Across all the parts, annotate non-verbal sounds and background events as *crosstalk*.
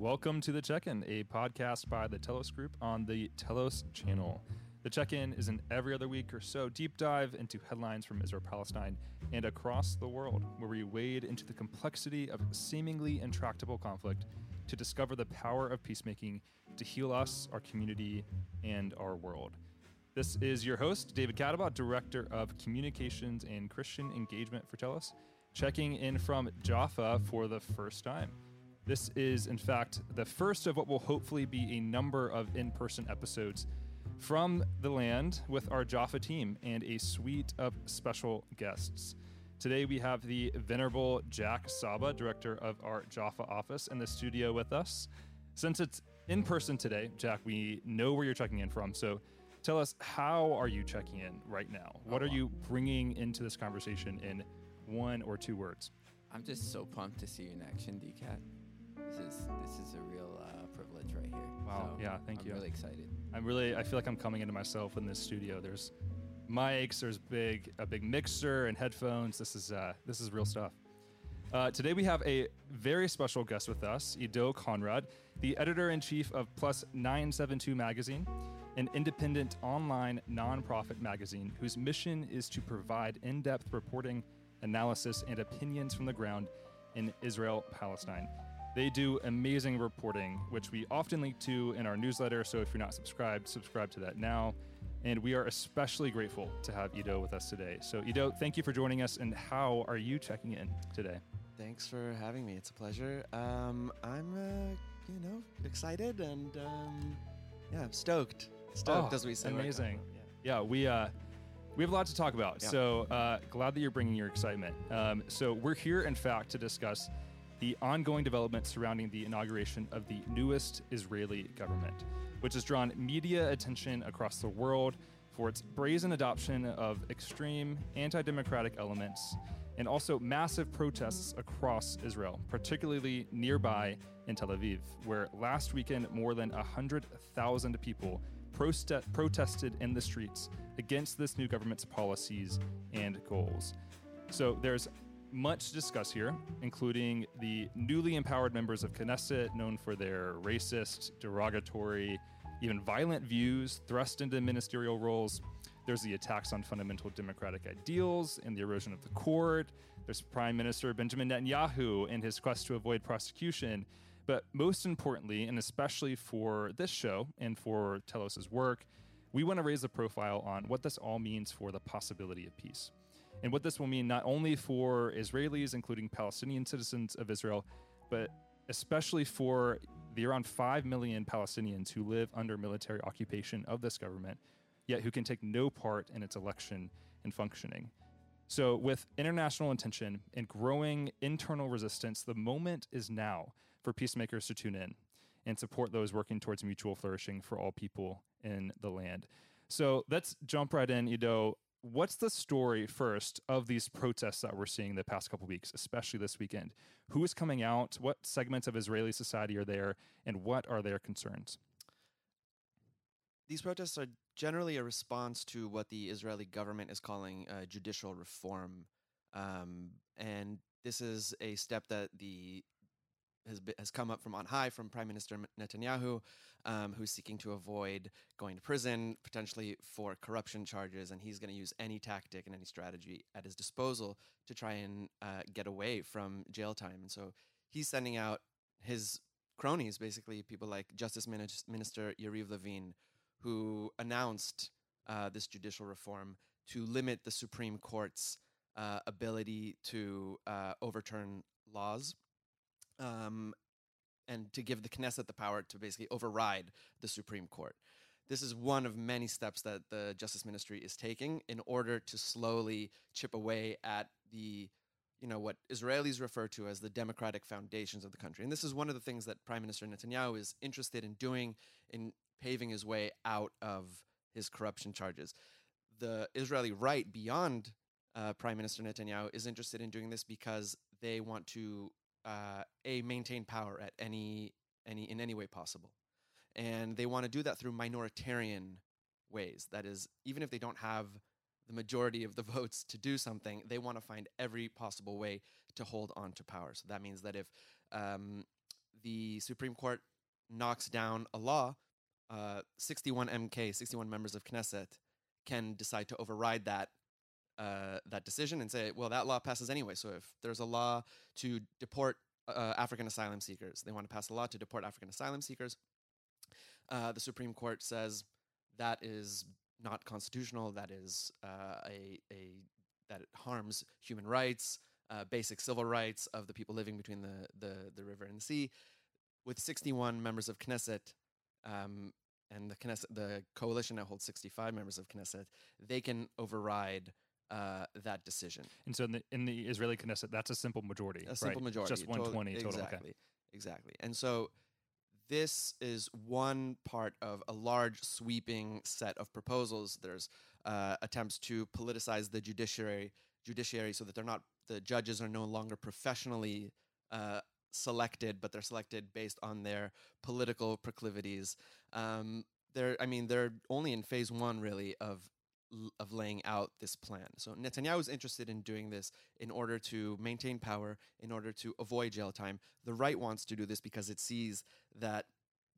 Welcome to The Check In, a podcast by the Telos Group on the Telos channel. The Check In is an every other week or so deep dive into headlines from Israel Palestine and across the world, where we wade into the complexity of seemingly intractable conflict to discover the power of peacemaking to heal us, our community, and our world. This is your host, David Cataba, Director of Communications and Christian Engagement for Telos, checking in from Jaffa for the first time. This is, in fact, the first of what will hopefully be a number of in person episodes from the land with our Jaffa team and a suite of special guests. Today we have the venerable Jack Saba, director of our Jaffa office, in the studio with us. Since it's in person today, Jack, we know where you're checking in from. So tell us, how are you checking in right now? What are uh-huh. you bringing into this conversation in one or two words? I'm just so pumped to see you in action, DCAT. This is this is a real uh, privilege right here. Wow. So Yeah, thank you. I'm. Really excited. I'm really I feel like I'm coming into myself in this studio. There's mics, there's big a big mixer and headphones. This is uh, this is real stuff. Uh, today we have a very special guest with us, Ido Konrad, the editor in chief of Plus 972 magazine, an independent online nonprofit magazine whose mission is to provide in-depth reporting, analysis, and opinions from the ground in Israel Palestine. They do amazing reporting, which we often link to in our newsletter. So if you're not subscribed, subscribe to that now. And we are especially grateful to have Ido with us today. So, Ido, thank you for joining us. And how are you checking in today? Thanks for having me. It's a pleasure. Um, I'm, uh, you know, excited and um, yeah, stoked. Stoked, Oh, as we say. right amazing. Yeah. Yeah, we uh, we have a lot to talk about. Yeah. So uh, glad that you're bringing your excitement. Um, so we're here, in fact, to discuss the ongoing developments surrounding the inauguration of the newest Israeli government, which has drawn media attention across the world for its brazen adoption of extreme anti-democratic elements and also massive protests across Israel, particularly nearby in Tel Aviv, where last weekend more than 100,000 people protested in the streets against this new government's policies and goals. So there's much to discuss here, including the newly empowered members of Knesset, known for their racist, derogatory, even violent views thrust into ministerial roles. There's the attacks on fundamental democratic ideals and the erosion of the court. There's Prime Minister Benjamin Netanyahu and his quest to avoid prosecution. But most importantly, and especially for this show and for Telos's work, we want to raise the profile on what this all means for the possibility of peace. And what this will mean not only for Israelis, including Palestinian citizens of Israel, but especially for the around 5 million Palestinians who live under military occupation of this government, yet who can take no part in its election and functioning. So, with international intention and growing internal resistance, the moment is now for peacemakers to tune in and support those working towards mutual flourishing for all people in the land. So, let's jump right in, Ido. What's the story first of these protests that we're seeing the past couple weeks, especially this weekend? Who is coming out? What segments of Israeli society are there? And what are their concerns? These protests are generally a response to what the Israeli government is calling uh, judicial reform, um, and this is a step that the has be, has come up from on high from Prime Minister Netanyahu, um, who's seeking to avoid going to prison potentially for corruption charges, and he's going to use any tactic and any strategy at his disposal to try and uh, get away from jail time. And so he's sending out his cronies, basically people like Justice Minister Yariv Levin, who announced uh, this judicial reform to limit the Supreme Court's uh, ability to uh, overturn laws um, and to give the Knesset the power to basically override the Supreme Court. This is one of many steps that the Justice Ministry is taking in order to slowly chip away at the you know what Israelis refer to as the democratic foundations of the country. And this is one of the things that Prime Minister Netanyahu is interested in doing in paving his way out of his corruption charges. The Israeli right beyond uh, Prime Minister Netanyahu is interested in doing this because they want to uh, a maintain power at any any in any way possible, and they want to do that through minoritarian ways. That is, even if they don't have the majority of the *laughs* votes to do something, they want to find every possible way to hold on to power. So that means that if um, the Supreme Court knocks down a law, uh, 61 MK, 61 members of Knesset can decide to override that uh, that decision and say, well, that law passes anyway. So if there's a law to deport uh, African asylum seekers, they want to pass a law to deport African asylum seekers. Uh, the Supreme Court says that is not constitutional. That is uh, a a that harms human rights, uh, basic civil rights of the people living between the the, the river and the sea. With 61 members of Knesset, um, and the Knesset, the coalition now holds 65 members of Knesset, they can override uh, that decision. And so in the, in the Israeli Knesset, that's a simple majority. A simple right? majority. Just 120 total. Exactly. Okay. Exactly. And so this is one part of a large sweeping set of proposals. There's uh, attempts to politicize the judiciary judiciary so that they're not the judges are no longer professionally uh, selected, but they're selected based on their political proclivities. Um, they're, I mean, they're only in phase one really of of laying out this plan. So Netanyahu is interested in doing this in order to maintain power, in order to avoid jail time. The right wants to do this because it sees that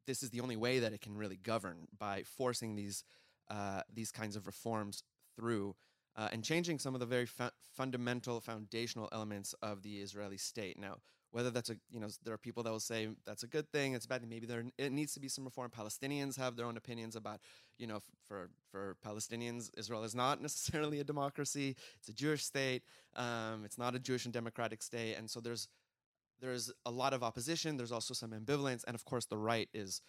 this is the only way that it can really govern by forcing these uh, these kinds of reforms through uh, and changing some of the very fu- fundamental, foundational elements of the Israeli state. Now, whether that's a you know there are people that will say that's a good thing it's bad thing maybe there it needs to be some reform. Palestinians have their own opinions about you know for for palestinians israel is not *laughs* necessarily a democracy it's a jewish state um, it's not a jewish and democratic state and so there's there's a lot of opposition there's also some ambivalence and of course the right is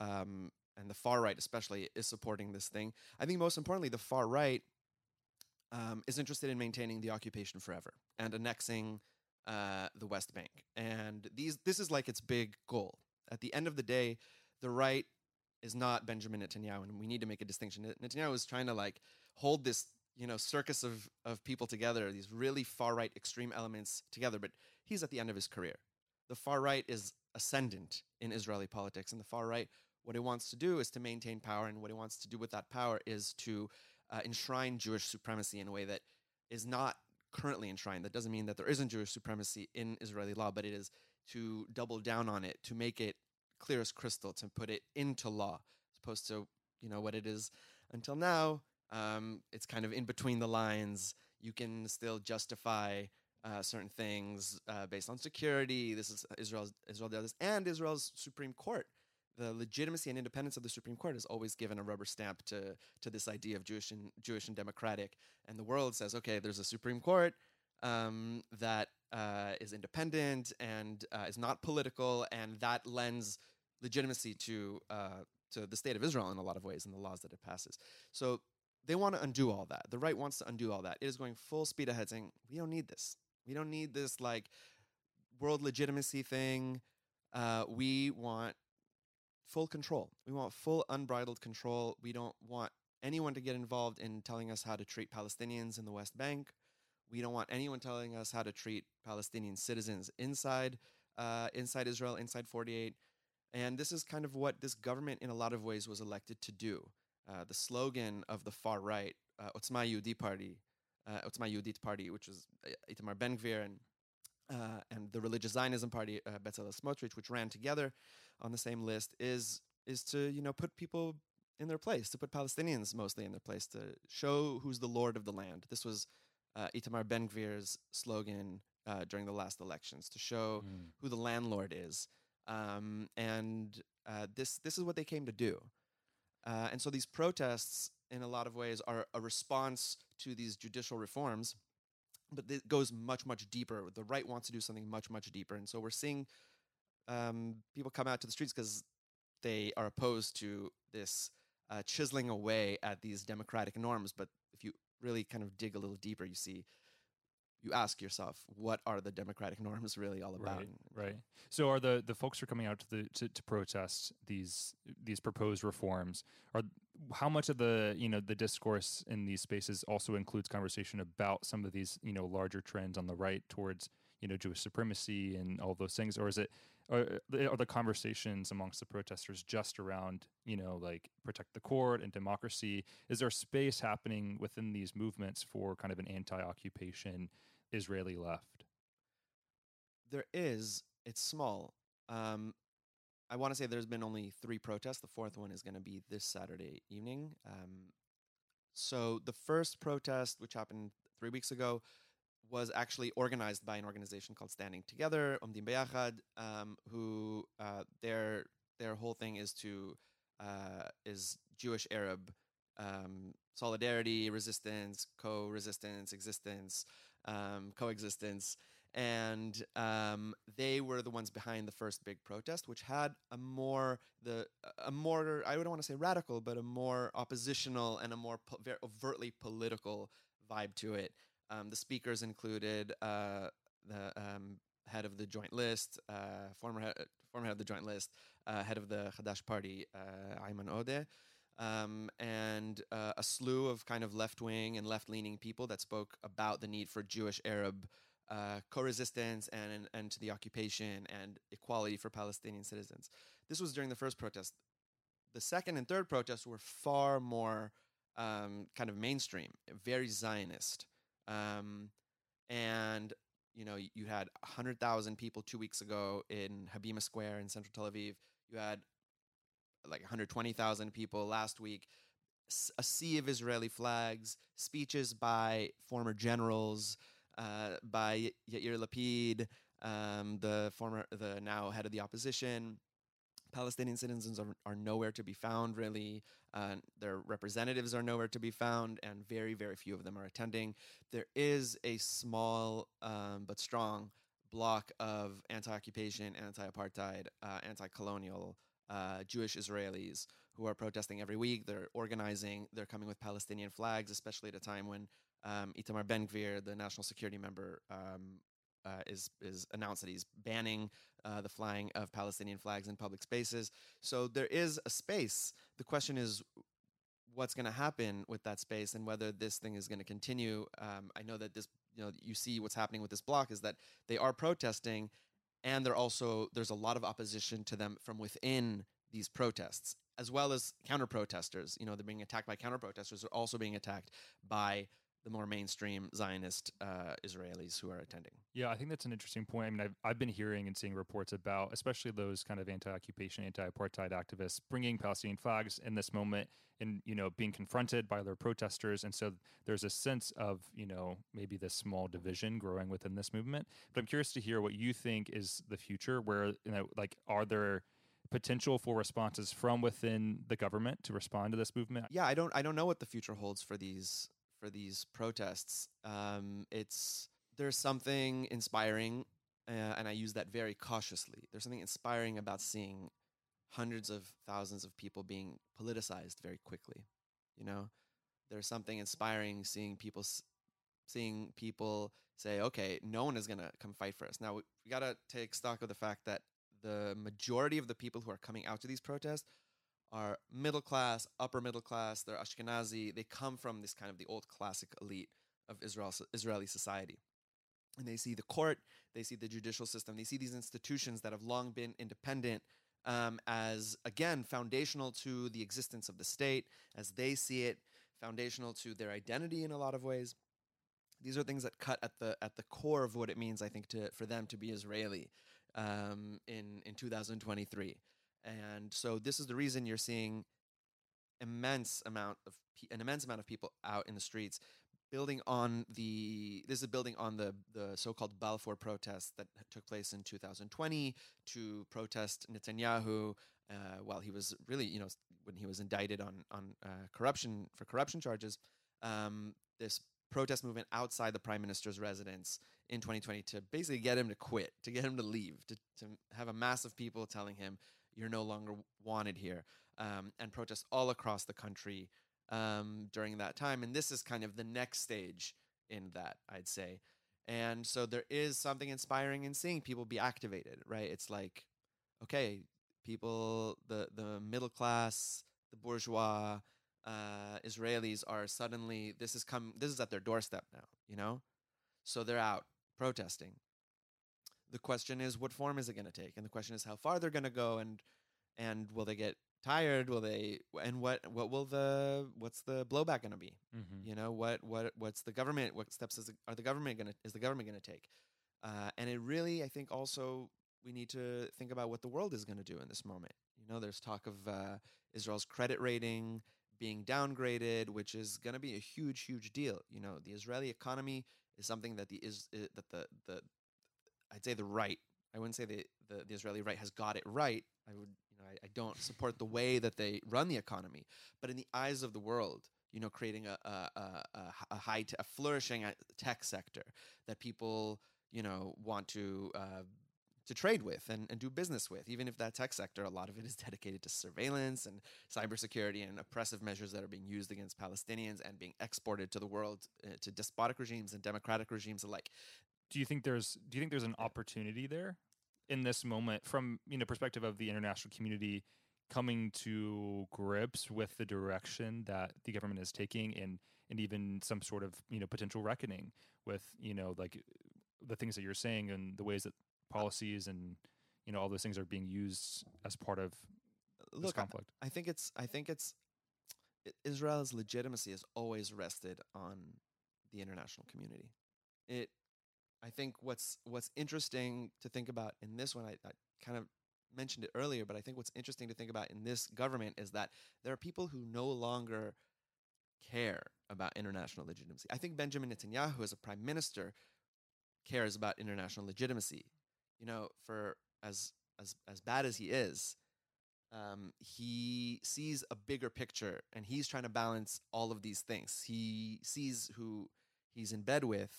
um, and the far right especially is supporting this thing. I think most importantly the far right um, is interested in maintaining the occupation forever and annexing uh, the West Bank. And these this is like its big goal. At the end of the day, the right is not Benjamin Netanyahu, and we need to make a distinction. Netanyahu is trying to like hold this you know circus of of people together, these really far right extreme elements together. But he's at the end of his career. The far right is ascendant in Israeli politics, and the far right, what it wants to do is to maintain power, and what it wants to do with that power is to uh, enshrine Jewish supremacy in a way that is not currently enshrined. That doesn't mean that there isn't Jewish supremacy in Israeli law, but it is to double down on it, to make it clear as crystal, to put it into law, as opposed to you know what it is until now. Um, it's kind of in between the lines. You can still justify uh, certain things uh, based on security. This is Israel's Israel does and Israel's Supreme Court the legitimacy and independence of the Supreme Court has always given a rubber stamp to to this idea of Jewish and Jewish and democratic. And the world says, okay, there's a Supreme Court um, that uh, is independent and uh, is not political, and that lends legitimacy to uh, to the state of Israel in a lot of ways and the laws that it passes. So they want to undo all that. The right wants to undo all that. It is going full speed ahead, saying we don't need this. We don't need this like world legitimacy thing. Uh, we want full control. We want full unbridled control. We don't want anyone to get involved in telling us how to treat Palestinians in the West Bank. We don't want anyone telling us how to treat Palestinian citizens inside uh, inside Israel, inside 48. And this is kind of what this government, in a lot of ways, was elected to do. Uh, the slogan of the far right, uh, Otzma Yehudit Party, uh, Otzma Yehudit Party, which was uh, Itamar Ben Gvir and uh, and the religious Zionism party, uh, Bezalel Smotrich, which ran together on the same list, is is to you know put people in their place, to put Palestinians mostly in their place, to show who's the lord of the land. This was uh, Itamar Ben Gvir's slogan uh, during the last elections, to show Mm. who the landlord is, um, and uh, this this is what they came to do. Uh, and so these protests, in a lot of ways, are a response to these judicial reforms but it goes much much deeper the right wants to do something much much deeper and so we're seeing um, people come out to the streets because they are opposed to this uh, chiseling away at these democratic norms but if you really kind of dig a little deeper you see you ask yourself what are the democratic *laughs* norms really all about Right, right. So are the the folks who are coming out to the to, to protest these these proposed reforms are how much of the you know the discourse in these spaces also includes conversation about some of these you know larger trends on the right towards you know Jewish supremacy and all those things, or is it are, are the conversations amongst the protesters just around you know like protect the court and democracy? Is there space happening within these movements for kind of an anti-occupation Israeli left? there is it's small Um, I want to say there's been only three protests. The fourth one is going to be this Saturday evening. Um, so the first protest, which happened three weeks ago, was actually organized by an organization called Standing Together, Omdim Beyachad, um, who uh, their their whole thing is to uh, is Jewish Arab um, solidarity, resistance, co-resistance, existence, um, coexistence, and um, they were the ones behind the first big protest, which had a more the a more I wouldn't want to say radical, but a more oppositional and a more po- overtly political vibe to it. Um, the speakers included uh, the um, head of the Joint List, uh, former head, former head of the Joint List, uh, head of the Hadash Party, uh, Ayman Odeh, um, and uh, a slew of kind of left wing and left leaning people that spoke about the need for Jewish Arab uh, co resistance and an end to the occupation and equality for Palestinian citizens. This was during the first protest. The second and third protests were far more um, kind of mainstream, very Zionist. Um, and you know, you had 100,000 people two weeks ago in Habima Square in central Tel Aviv. You had like 120,000 people last week. A sea of Israeli flags, speeches by former generals, uh, by Yair Lapid, um, the former, the now head of the opposition. Palestinian citizens are, are nowhere to be found, really. Uh, their representatives are nowhere to be found, and very, very few of them are attending. There is a small um, but strong block of anti occupation, anti apartheid, uh, anti colonial uh, Jewish Israelis who are protesting every week. They're organizing, they're coming with Palestinian flags, especially at a time when um, Itamar Ben Gvir, the national security member, um, uh, is is announced that he's banning uh, the flying of Palestinian flags in public spaces. So there is a space. The question is, what's going to happen with that space and whether this thing is going to continue. Um, I know that this, you know, you see what's happening with this block is that they are protesting, and they're also there's a lot of opposition to them from within these protests, as well as counter protesters. You know, they're being attacked by counter protesters. They're also being attacked by the more mainstream Zionist uh, Israelis who are attending. Yeah, I think that's an interesting point. I mean, I've, I've been hearing and seeing reports about, especially those kind of anti-occupation, anti-apartheid activists, bringing Palestinian flags in this moment, and you know, being confronted by their protesters, and so there's a sense of you know maybe this small division growing within this movement. But I'm curious to hear what you think is the future. Where you know, like, are there potential for responses from within the government to respond to this movement? yeah i don't i don't know what the future holds for these for these protests. Um it's there's something inspiring uh, and i use that very cautiously. There's something inspiring about seeing hundreds of thousands of people being politicized very quickly you know? There's something inspiring seeing people seeing people say okay no one is going to come fight for us. Now we, we got to take stock of the fact that the majority of the people who are coming out to these protests are middle class, upper middle class. They're Ashkenazi. They come from this kind of the old classic elite of Israel, Israeli society. And they see the court, they see the judicial system, they see these institutions that have long been independent um, as, again, foundational to the existence of the state, as they see it, foundational to their identity in a lot of ways. These are things that cut at the at the core of what it means, I think, to for them to be Israeli um, in in 2023. And so this is the reason you're seeing immense amount of an immense amount of people out in the streets building on the this is building on the the so-called Balfour protests that took place in 2020 to protest Netanyahu uh, while he was really you know when he was indicted on on uh, corruption for corruption charges um, this protest movement outside the prime minister's residence in 2020 to basically get him to quit to get him to leave to, to have a mass of people telling him you're no longer wanted here um, and protests all across the country um, during that time. And this is kind of the next stage in that, I'd say. And so there is something inspiring in seeing people be activated, right? It's like, okay, people, the, the middle class, the bourgeois, uh, Israelis are suddenly, this is come, this is at their doorstep now, you know? So they're out protesting. The question is, what form is it going to take? And the question is, how far they're going to go, and and will they get tired? Will they? And what what will the what's the blowback going to be? Mm-hmm. You know, what what what's the government? What steps is the, are the government going to is the government going to take? Uh, and it really, I think, also we need to think about what the world is going to do in this moment. You know, there's talk of uh, Israel's credit rating being downgraded, which is going to be a huge, huge deal. You know, the Israeli economy is something that the is uh, that the the I'd say the right. I wouldn't say the, the, the Israeli right has got it right. I would, you know, I, I don't support the way that they run the economy. But in the eyes of the world, you know, creating a a, a, a high, t- a flourishing uh, tech sector that people, you know, want to uh, to trade with and, and do business with, even if that tech sector, a lot of it is dedicated to surveillance and cybersecurity and oppressive measures that are being used against Palestinians and being exported to the world uh, to despotic regimes and democratic regimes alike. Do you think there's do you think there's an opportunity there in this moment from you know perspective of the international community coming to grips with the direction that the government is taking and and even some sort of you know potential reckoning with you know like the things that you're saying and the ways that policies and you know all those things are being used as part of this Look, I, conflict. I think it's I think it's Israel's legitimacy is always rested on the international community. It I think what's what's interesting to think about in this one, I, I kind of mentioned it earlier, but I think what's interesting to think about in this government is that there are people who no longer care about international legitimacy. I think Benjamin Netanyahu, as a prime minister, cares about international legitimacy. You know, for as as as bad as he is, um, he sees a bigger picture, and he's trying to balance all of these things. He sees who he's in bed with,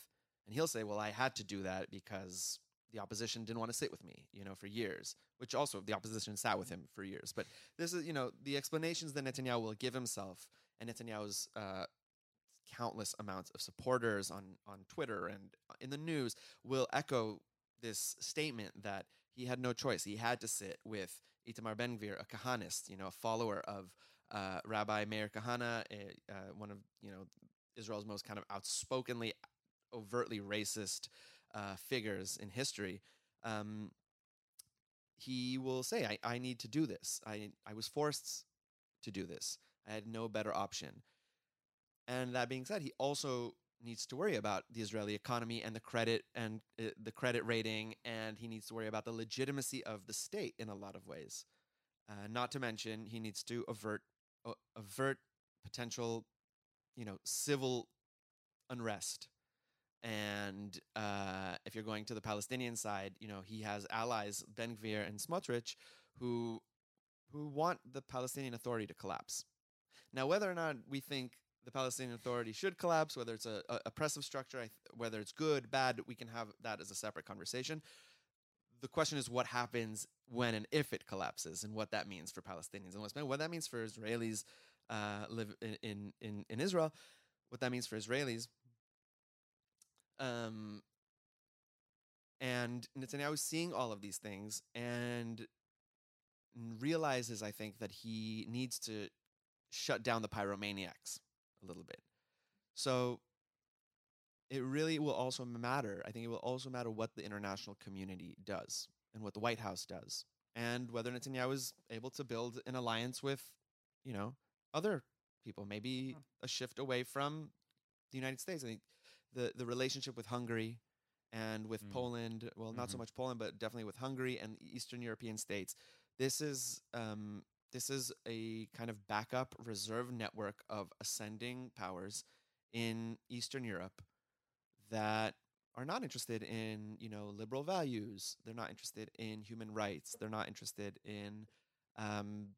and he'll say, "Well, I had to do that because." The opposition didn't want to sit with me, you know, for years. Which also the opposition sat with him for years. But this is, you know, the explanations that Netanyahu will give himself, and Netanyahu's uh, countless amounts of supporters on on Twitter and uh, in the news will echo this statement that he had no choice. He had to sit with Itamar Ben Gvir, a Kahanist, you know, a follower of uh, Rabbi Meir Kahane, a, uh, one of you know Israel's most kind of outspokenly, overtly racist uh, figures in history. Um, he will say, I, "I need to do this. I I was forced to do this. I had no better option." And that being said, he also needs to worry about the Israeli economy and the credit and uh, the credit rating, and he needs to worry about the legitimacy of the state in a lot of ways. Uh, not to mention, he needs to avert uh, avert potential, you know, civil unrest. And uh, if you're going to the Palestinian side, you know, he has allies, Ben Gvir and Smotrich, who who want the Palestinian Authority to collapse. Now, whether or not we think the Palestinian Authority should collapse, whether it's a, a oppressive structure, th- whether it's good, bad, we can have that as a separate conversation. The question is what happens when and if it collapses, and what that means for Palestinians and West Bank, what that means for Israelis uh, live in in in Israel, what that means for Israelis. Um, and Netanyahu is seeing all of these things and realizes, I think, that he needs to shut down the pyromaniacs a little bit. So it really will also matter. I think it will also matter what the international community does and what the White House does, and whether Netanyahu is able to build an alliance with, you know, other people. Maybe a shift away from the United States. I think the the relationship with Hungary and with Mm. Poland, well, not so Mhm. much Poland, but definitely with Hungary and Eastern European states. This is um, this is a kind of backup reserve network of ascending powers in Eastern Europe that are not interested in you know liberal values. They're not interested in human rights. They're not interested in um,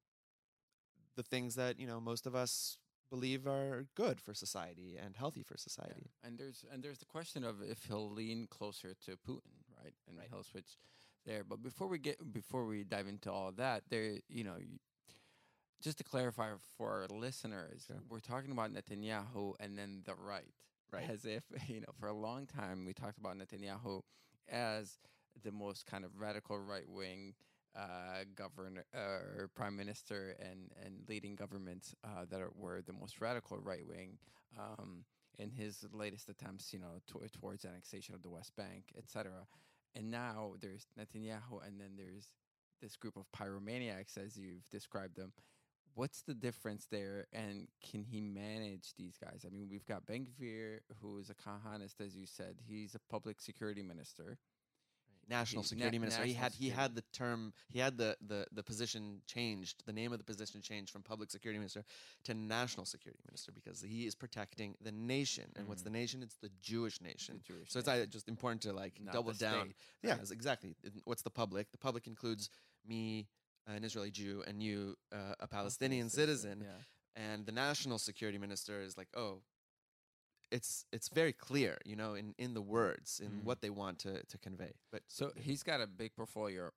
the things that you know most of us believe are good for society and healthy for Yeah. society. And there's and there's the question of if he'll lean closer to Putin, right? And Right. he'll switch there. But before we get before we dive into all that, there you know, just to clarify for our listeners, Sure. we're talking about Netanyahu and then the right, Right. As if *laughs* you know, for a long time we talked about Netanyahu as the most kind of radical right wing uh, governor uh, prime minister and and leading governments uh, that are, were the most radical right wing. Um, in his latest attempts, you know, to, towards annexation of the West Bank, etc. And now there's Netanyahu, and then there's this group of pyromaniacs, as you've described them. What's the difference there, and can he manage these guys? I mean, we've got Ben Gvir, who is a Kahanist, as you said. He's a public security minister. National He- na- security minister. He national had he security. had the term he had the, the the position changed. The name of the position changed from public security minister to national security minister because he is protecting the nation. And what's Mhm. the nation? It's the Jewish The nation. Jewish So it's nation, uh, just important to like not double down. state, Yeah, right? exactly. What's the public? The public includes me, an Israeli Jew, and you, uh, a Palestinian citizen. Yeah. And the national security minister is like, oh, it's it's very clear, you know, in in the words, in Mhm. what they want to to convey. But So he's got a big portfolio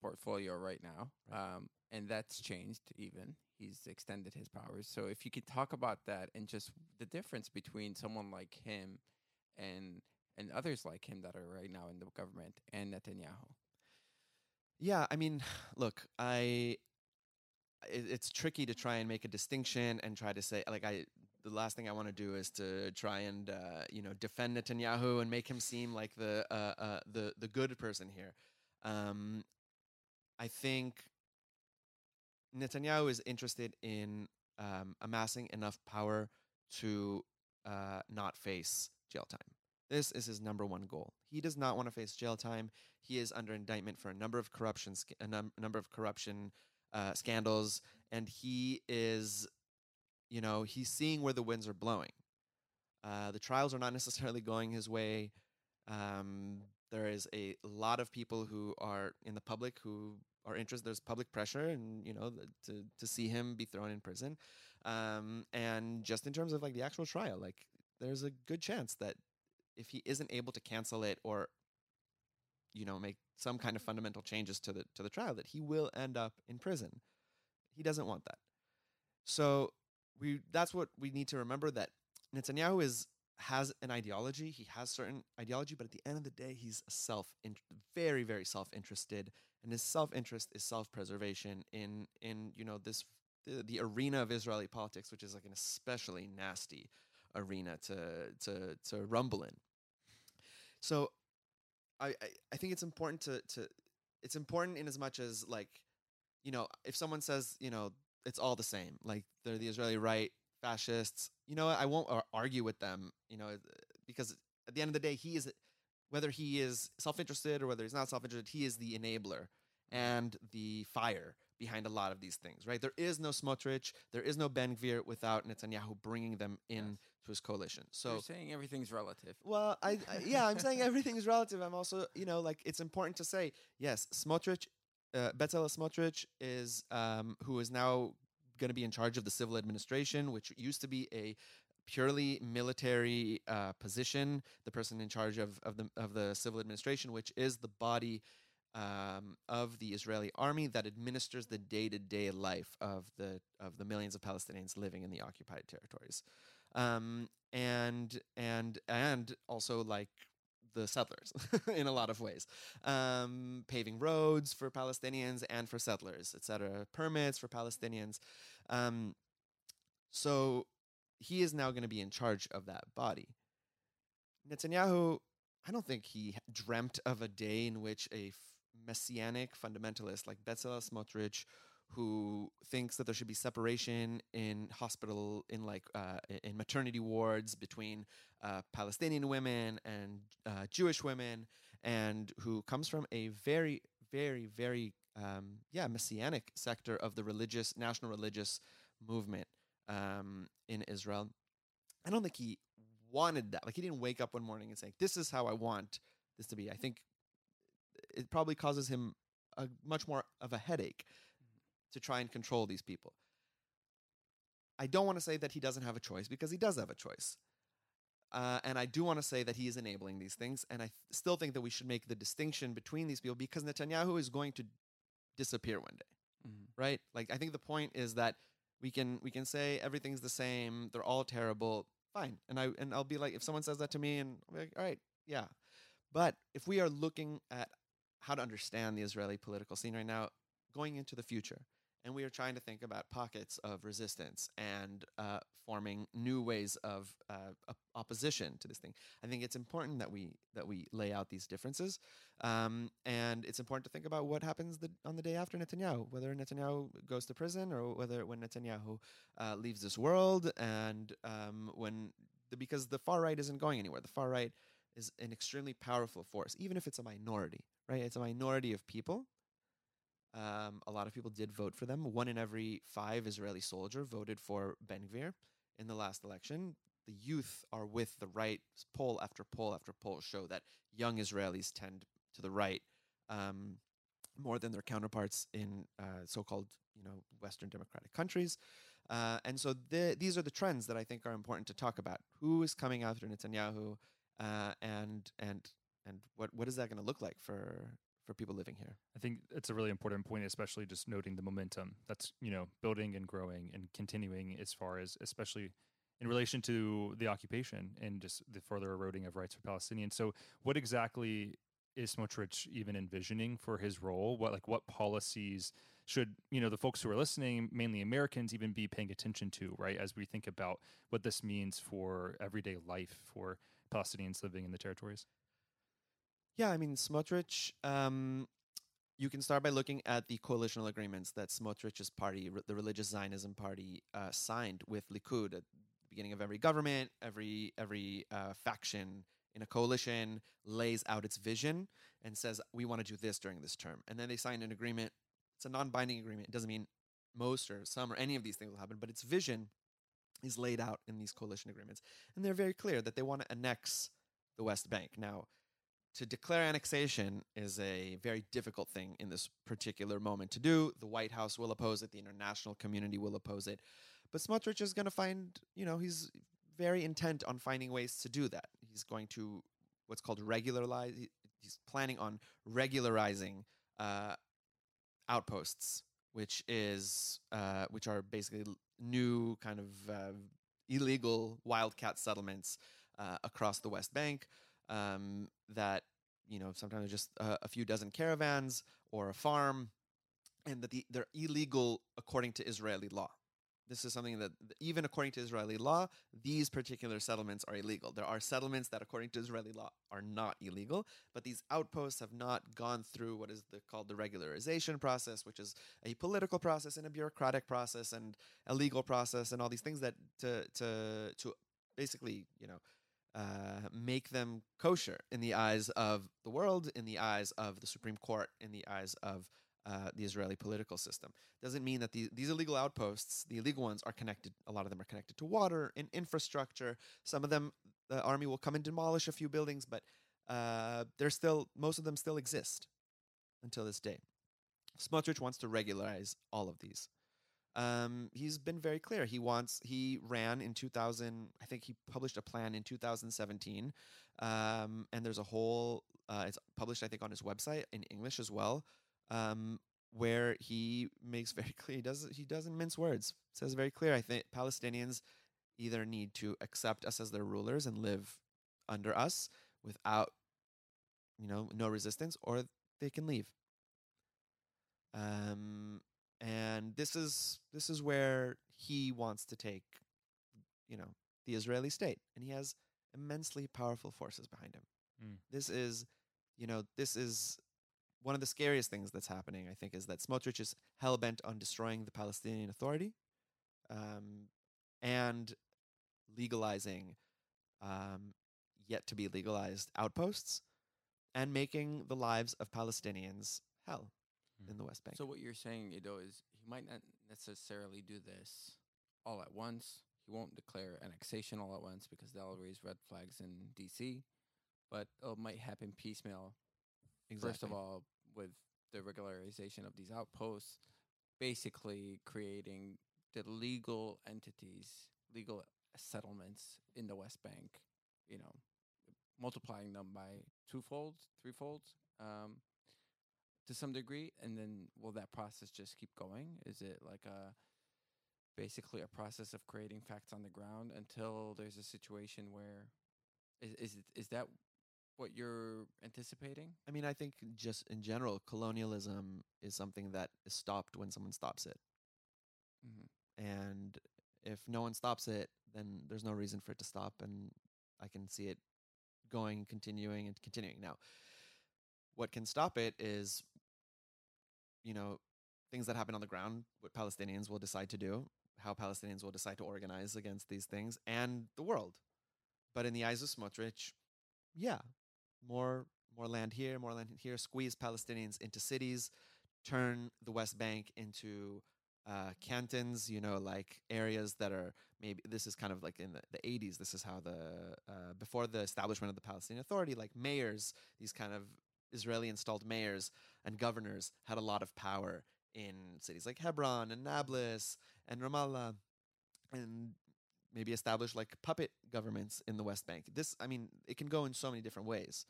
portfolio right now, Right. um, and that's changed. Even he's extended his powers. So if you could talk about that and just the difference between someone like him and and others like him that are right now in the government and Netanyahu. Yeah, I mean, *sighs* look, I it, it's tricky to try and make a distinction and try to say like I the last thing I want to do is to try and uh, you know defend Netanyahu and make him seem like the uh, uh, the the good person here. Um, I think Netanyahu is interested in um, amassing enough power to uh, not face jail time. This is his number one goal. He does not want to face jail time. He is under indictment for a number of corruption, a num- number of corruption uh, scandals, and he is, you know, he's seeing where the winds are blowing. Uh, the trials are not necessarily going his way. Um, there is a lot of people who are in the public who are interested. There's public pressure, and you know, to to see him be thrown in prison. Um, and just in terms of like the actual trial, like there's a good chance that if he isn't able to cancel it or you know make some kind of fundamental changes to the to the trial that he will end up in prison he doesn't want that so we that's what we need to remember that Netanyahu is has an ideology. He has certain ideology but at the end of the day he's self very very self-interested and his self-interest is self-preservation in in you know this the, the arena of Israeli politics which is like an especially nasty arena to to to rumble in. So I, I I think it's important to to it's important in as much as like you know if someone says you know it's all the same like they're the Israeli right fascists you know I won't argue with them you know because at the end of the day he is whether he is self-interested or whether he's not self-interested he is the enabler mm-hmm. and the fire behind a lot of these things right there is no Smotrich there is no Ben Gvir without Netanyahu bringing them in Yes. to his coalition So so you're saying everything's relative. well, I, I yeah, I'm saying *laughs* everything's relative. I'm also, you know, like it's important to say yes. Smotrich, uh, Bezalel Smotrich is um, who is now going to be in charge of the civil administration, which used to be a purely military uh, position. The person in charge of of the of the civil administration, which is the body. Um, of the Israeli army that administers the day-to-day life of the of the millions of Palestinians living in the occupied territories um, and and and also like the settlers *laughs* in a lot of ways, um, paving roads for Palestinians and for settlers, etc. Permits for Palestinians. Um, so he is now going to be in charge of that body. Netanyahu, I don't think he dreamt of a day in which a f- messianic fundamentalist like Bezalel Smotrich who thinks that there should be separation in hospital in like uh, in maternity wards between uh, Palestinian women and uh, Jewish women, and who comes from a very, very, very um, yeah messianic sector of the religious national religious movement um, in Israel. I don't think he wanted that. Like he didn't wake up one morning and say, "This is how I want this to be." I think it probably causes him a much more of a headache to try and control these people. I don't want to say that he doesn't have a choice because he does have a choice. Uh, and I do want to say that he is enabling these things. And I th- still think that we should make the distinction between these people because Netanyahu is going to disappear one day, right? Like I think the point is that we can we can say everything's the same, they're all terrible, fine. And I and I'll be like, if someone says that to me, and I'll be like, all right, yeah. But if we are looking at how to understand the Israeli political scene right now, going into the future, and we are trying to think about pockets of resistance and uh, forming new ways of uh, opposition to this thing. I think it's important that we that we lay out these differences, um, and it's important to think about what happens the, on the day after Netanyahu, whether Netanyahu goes to prison or whether when Netanyahu uh, leaves this world, and um, when the, because the far right isn't going anywhere. The far right is an extremely powerful force, even if it's a minority, right? It's a minority of people. Um, a lot of people did vote for them. One in every five Israeli soldier voted for Ben Gvir in the last election. The youth are with the right. Poll after poll after poll show that young Israelis tend to the right um, more than their counterparts in uh, so-called, you know, Western democratic countries. Uh, and so the, these are the trends that I think are important to talk about. Who is coming after Netanyahu, uh, and and and what what is that going to look like for for people living here? I think it's a really important point, especially just noting the momentum that's you know building and growing and continuing as far as especially in relation to the occupation and just the further eroding of rights for Palestinians. So, what exactly is Smotrich even envisioning for his role? What like what policies should you know the folks who are listening, mainly Americans, even be paying attention to, right? As we think about what this means for everyday life for Palestinians living in the territories. Yeah, I mean Smotrich. Um, you can start by looking at the coalitional agreements that Smotrich's party, the Religious Zionism Party, uh, signed with Likud at the beginning of every government. Every every uh, faction in a coalition lays out its vision and says, "We want to do this during this term," and then they sign an agreement. It's a non-binding agreement. It doesn't mean most or some or any of these things will happen, but its vision is laid out in these coalition agreements, and they're very clear that they want to annex the West Bank now to declare annexation is a very difficult thing in this particular moment to do. The White House will oppose it, the international community will oppose it. But Smotrich is going to find, you know, he's very intent on finding ways to do that. He's going to what's called regularize. He's planning on regularizing uh, outposts, which is uh, which are basically new kind of uh, illegal wildcat settlements uh, across the West Bank um, that you know sometimes just a, a, few dozen caravans or a farm, and that the, they're illegal according to Israeli law. This is something that even according to Israeli law, these particular settlements are illegal. There are settlements that, according to Israeli law, are not illegal, but these outposts have not gone through what is the, called the regularization process, which is a political process and a bureaucratic process and a legal process and all these things that to to to basically you know uh, make them kosher in the eyes of the world, in the eyes of the Supreme Court, in the eyes of uh, the Israeli political system. Doesn't mean that the, these illegal outposts, the illegal ones, are connected. A lot of them are connected to water and infrastructure. Some of them, the army will come and demolish a few buildings, but uh, they're still most of them still exist until this day. Smotrich wants to regularize all of these um, he's been very clear. He wants. He ran in 2000. I think he published a plan in 2017, um, and there's a whole. Uh, it's published, I think, on his website in English as well, um, where he makes very *laughs* clear. He does. He doesn't mince words. Says very clear. I think Palestinians either need to accept us as their rulers and live under us without, you know, no resistance, or they can leave. Um, and this is this is where he wants to take you know the Israeli state and he has immensely powerful forces behind him mm. this is you know this is one of the scariest things that's happening i think is that Smotrich is hell-bent on destroying the palestinian authority um, and legalizing um, yet to be legalized outposts and making the lives of palestinians hell in the West Bank. So what you're saying, Ido, is he might not necessarily do this all at once. He won't declare annexation all at once because that'll raise red flags in D.C. But it might happen piecemeal. Exactly. First of all, with the regularization of these outposts, basically creating the legal entities, legal settlements in the West Bank. You know, multiplying them by twofold, threefold. Um, to some degree and then will that process just keep going? Is it like a basically a process of creating facts on the ground until there's a situation where is is is that what you're anticipating? I mean i think just in general colonialism is something that is stopped when someone stops it. Mm-hmm. and if no one stops it then there's no reason for it to stop and i can see it going continuing and continuing. Now what can stop it is you know, things that happen on the ground, what Palestinians will decide to do, how Palestinians will decide to organize against these things, and the world. But in the eyes of Smotrich, yeah, more more land here, more land here, squeeze Palestinians into cities, turn the West Bank into uh, cantons, you know, like areas that are maybe this is kind of like in the, the 80s. This is how the uh, before the establishment of the Palestinian Authority, like mayors, these kind of Israeli installed mayors and governors had a lot of power in cities like Hebron and Nablus and Ramallah, and maybe establish like puppet governments in the West Bank. This, I mean, it can go in so many different ways.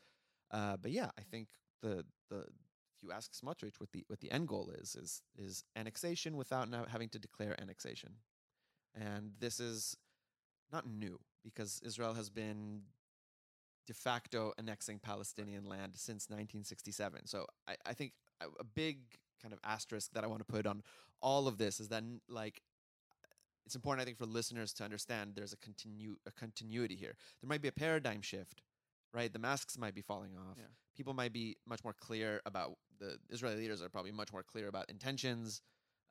Uh, but yeah, I think the the if you ask Smotrich what the what the end goal is is is annexation without now having to declare annexation, and this is not new because Israel has been de facto annexing Palestinian land since 1967. So I, I think a, big kind of asterisk that I want to put on all of this is that like it's important I think for listeners to understand there's a continue a continuity here. There might be a paradigm shift, right? The masks might be falling off. Yeah. People might be much more clear about the Israeli leaders are probably much more clear about intentions.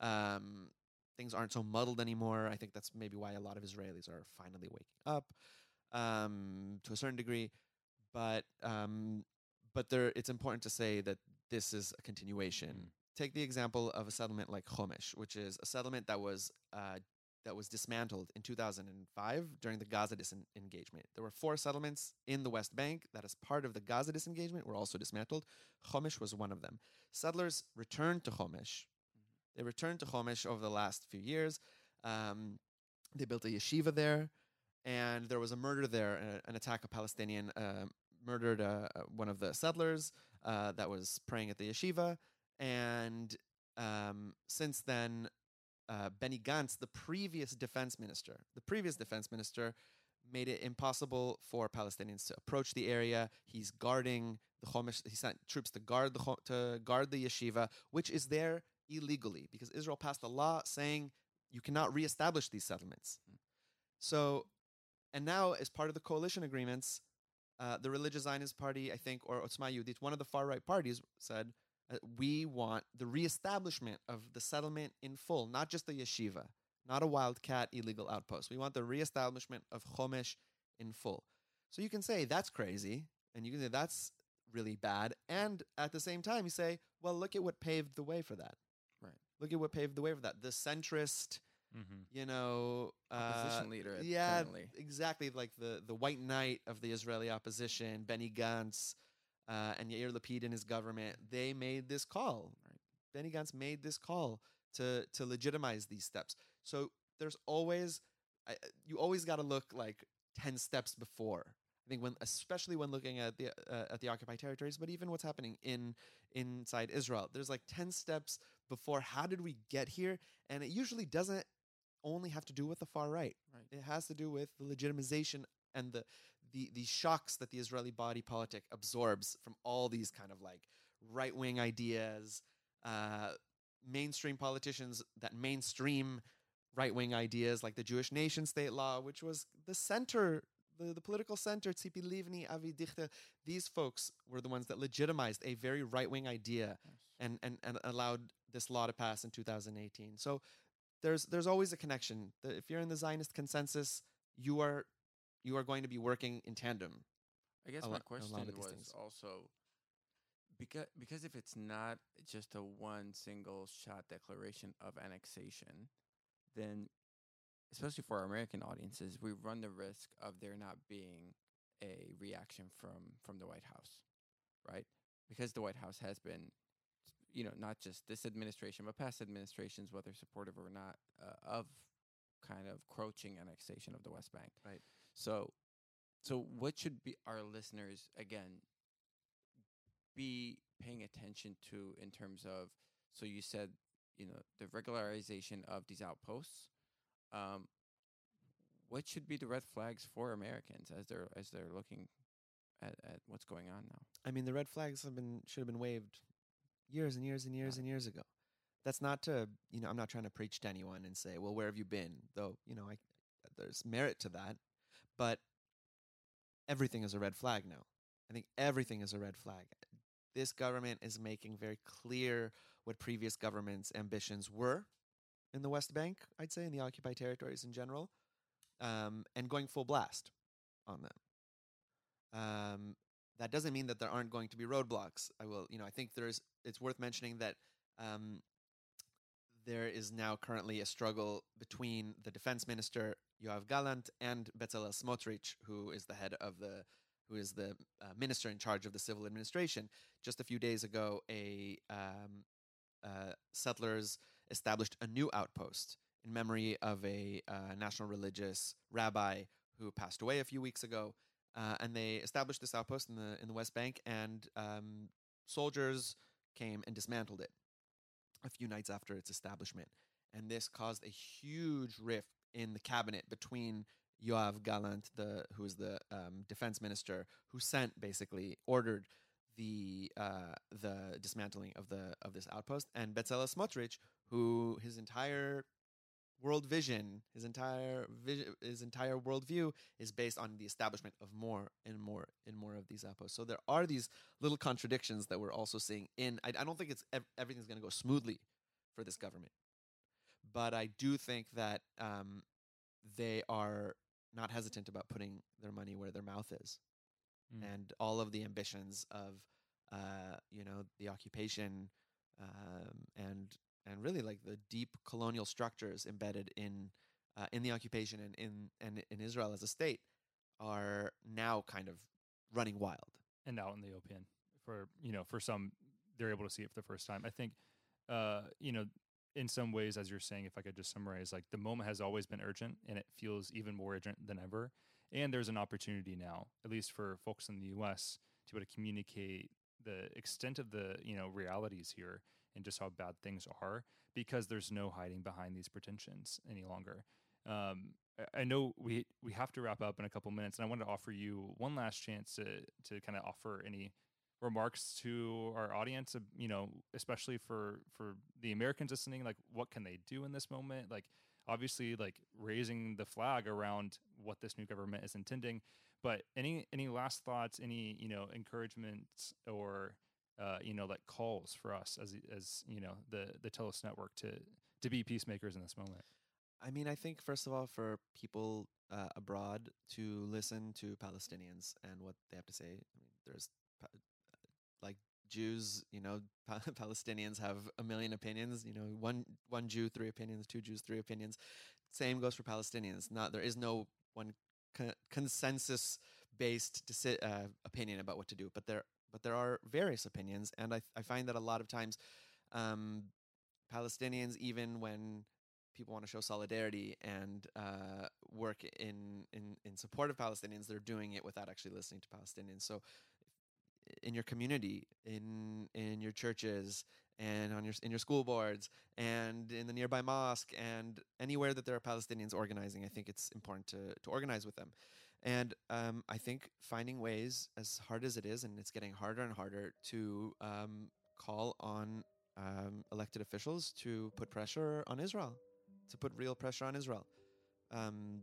Um, things aren't so muddled anymore. I think that's maybe why a lot of Israelis are finally waking up um, to a certain degree. But um, but there, it's important to say that this is a continuation. Take the example of a settlement like Chomesh, which is a settlement that was uh, that was dismantled in 2005 during the Gaza disengagement. There were four settlements in the West Bank that, as part of the Gaza disengagement, were also dismantled. Chomesh was one of them. Settlers returned to Chomesh. They returned to Chomesh over the last few years. Um, they built a yeshiva there, and there was a murder there, uh, an attack. A Palestinian uh, murdered uh, uh, one of the settlers uh, that was praying at the yeshiva, and um, since then, uh, Benny Gantz, the previous defense minister, the previous defense minister, made it impossible for Palestinians to approach the area. He's guarding the. He sent troops to guard the to guard the yeshiva, which is there illegally because Israel passed a law saying you cannot reestablish these settlements. So, and now as part of the coalition agreements, uh, the Religious Zionist Party, I think, or Otzma Yehudit, one of the far right parties, said uh, we want the reestablishment of the settlement in full, not just the yeshiva, not a wildcat illegal outpost. We want the reestablishment of Chomesh in full. So you can say that's crazy, and you can say that's really bad, and at the same time you say, well, look at what paved the way for that. Right. Look at what paved the way for that. The centrist, Mm-hmm. you know, uh, Opposition leader yeah, currently. exactly. Like the the white knight of the Israeli opposition, Benny Gantz, uh, and Yair Lapid and his government. They made this call. Right. Benny Gantz made this call to to legitimize these steps. So there's always I, you always got to look like ten steps before. I think when, especially when looking at the uh, at the occupied territories, but even what's happening in inside Israel, there's like ten steps before. How did we get here? And it usually doesn't only have to do with the far right. Right. It has to do with the legitimization and the the the shocks that the Israeli body politic absorbs from all these kind of like right wing ideas, uh, mainstream politicians that mainstream right wing ideas like the Jewish nation state law, which was the center, the, the political center, Tzipi Livni, Avi Dichter. These folks were the ones that legitimized a very right wing idea and, and, and allowed this law to pass in 2018. So there's there's always a connection. If you're in the Zionist consensus, you are you are going to be working in tandem. I guess my lot- question was things. also because because if it's not just a one single shot declaration of annexation, then especially for our American audiences, we run the risk of there not being a reaction from from the White House, right? Because the White House has been, you know, not just this administration but past administrations, whether supportive or not, uh, of kind of crouching annexation of the West Bank. Right. So, so what should be our listeners again be paying attention to in terms of? So you said, you know, the regularization of these outposts. Um, what should be the red flags for Americans as they're as they're looking at, at what's going on now? I mean, the red flags have been should have been waved years and years and years and years ago. That's not to you know. I'm not trying to preach to anyone and say, well, where have you been? Though you know, I there's merit to that, but everything is a red flag now. I think everything is a red flag. This government is making very clear what previous governments' ambitions were in the West Bank. I'd say in the occupied territories in general, um, and going full blast on them. Um, that doesn't mean that there aren't going to be roadblocks. I will, you know, I think there's. It's worth mentioning that um, there is now currently a struggle between the defense minister Yoav Gallant and Bezalel Smotrich, who is the head of the who is the uh, minister in charge of the civil administration. Just a few days ago, a um, uh, settlers established a new outpost in memory of a uh, national religious rabbi who passed away a few weeks ago. Uh, and they established this outpost in the in the West Bank, and um, soldiers came and dismantled it a few nights after its establishment. And this caused a huge rift in the cabinet between Yoav Gallant, the who is the um, defense minister, who sent basically ordered the uh, the dismantling of the of this outpost, and Bezalel Smotrich, who his entire world vision, his entire vision, his entire worldview is based on the establishment of more and more and more of these outposts. So there are these little contradictions that we're also seeing in. I, I don't think it's ev- everything's going to go smoothly for this government, but I do think that um, they are not hesitant about putting their money where their mouth is, Mm. and all of the ambitions of, uh, you know, the occupation, um, and and really like the deep colonial structures embedded in uh, in the occupation and in and in Israel as a state are now kind of running wild. and out in the open for you know for some they're able to see it for the first time i think uh you know in some ways as you're saying if i could just summarize like the moment has always been urgent and it feels even more urgent than ever and there's an opportunity now at least for folks in the us to be able to communicate the extent of the you know realities here and just how bad things are because there's no hiding behind these pretensions any longer um, I- know we we have to wrap up in a couple minutes, and I wanted to offer you one last chance to to kind of offer any remarks to our audience. You know, especially for for the Americans listening, like what can they do in this moment? Like obviously, like raising the flag around what this new government is intending. But any any last thoughts? Any you know encouragements or uh, you know like calls for us as as you know the the Telos Network to to be peacemakers in this moment. I mean, I think first of all, for people uh, abroad to listen to Palestinians and what they have to say. I mean, there's like Jews, you know, *laughs* pa- Palestinians have a million opinions. You know, one one Jew, three opinions. Two Jews, three opinions. Same goes for Palestinians. Not there is no one co- consensus based uh, opinion about what to do, but there but there are various opinions, and I I find that a lot of times. Um, Palestinians, even when people want to show solidarity and uh, work in, in in support of Palestinians, they're doing it without actually listening to Palestinians. So, in your community, in in your churches, and on your in your school boards, and in the nearby mosque, and anywhere that there are Palestinians organizing, I think it's important to to organize with them. And um, I think finding ways, as hard as it is, and it's getting harder and harder, to um, call on um, elected officials to put pressure on Israel to put real pressure on Israel. Um,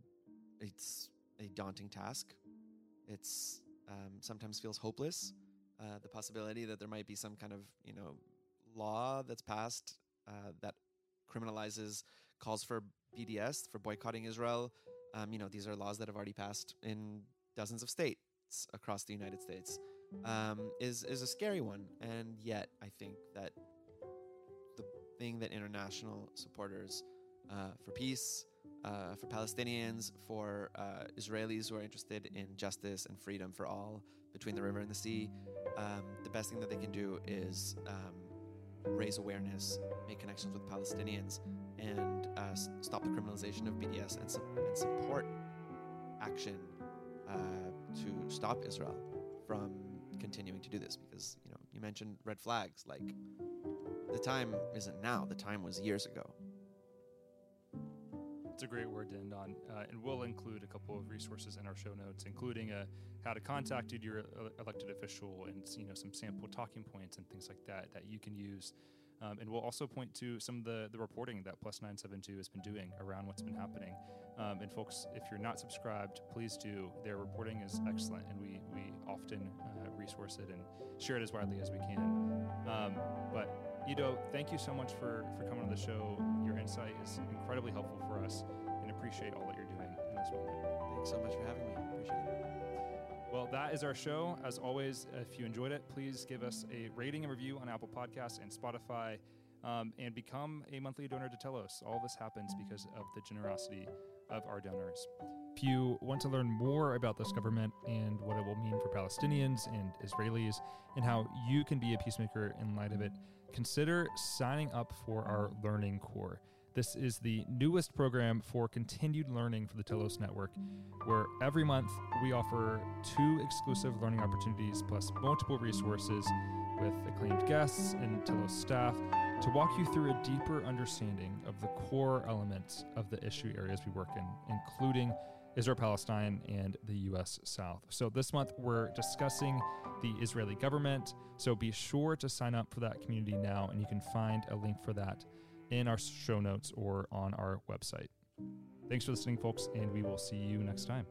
it's a daunting task. It's um, sometimes feels hopeless. Uh, the possibility that there might be some kind of you know law that's passed uh, that criminalizes calls for BDS for boycotting Israel. Um, you know these are laws that have already passed in dozens of states across the United States. Um, is is a scary one, and yet I think that the thing that international supporters uh, for peace, uh, for Palestinians, for uh, Israelis who are interested in justice and freedom for all between the river and the sea. Um, the best thing that they can do is um, raise awareness, make connections with Palestinians, and uh, stop the criminalization of BDS and, su- and support action uh, to stop Israel from continuing to do this. Because you know, you mentioned red flags. Like the time isn't now; the time was years ago. It's a great word to end on, uh, and we'll include a couple of resources in our show notes, including uh, how to contact your uh, elected official and you know some sample talking points and things like that that you can use. Um, and we'll also point to some of the, the reporting that Plus 972 has been doing around what's been happening. Um, and folks, if you're not subscribed, please do. Their reporting is excellent, and we, we often uh, resource it and share it as widely as we can. Um, but Ido, thank you so much for, for coming on the show. Your insight is incredibly helpful for us and appreciate all that you're doing in this moment. Thanks so much for having me. Appreciate it. Well, that is our show. As always, if you enjoyed it, please give us a rating and review on Apple Podcasts and Spotify um, and become a monthly donor to Telos. All this happens because of the generosity of our donors. If you want to learn more about this government and what it will mean for Palestinians and Israelis and how you can be a peacemaker in light of it, consider signing up for our Learning Corps. This is the newest program for continued learning for the Telos Network, where every month we offer two exclusive learning opportunities plus multiple resources with acclaimed guests and Telos staff to walk you through a deeper understanding of the core elements of the issue areas we work in, including Israel Palestine and the U.S. South. So this month we're discussing the Israeli government. So be sure to sign up for that community now, and you can find a link for that in our show notes or on our website. Thanks for listening, folks, and we will see you next time.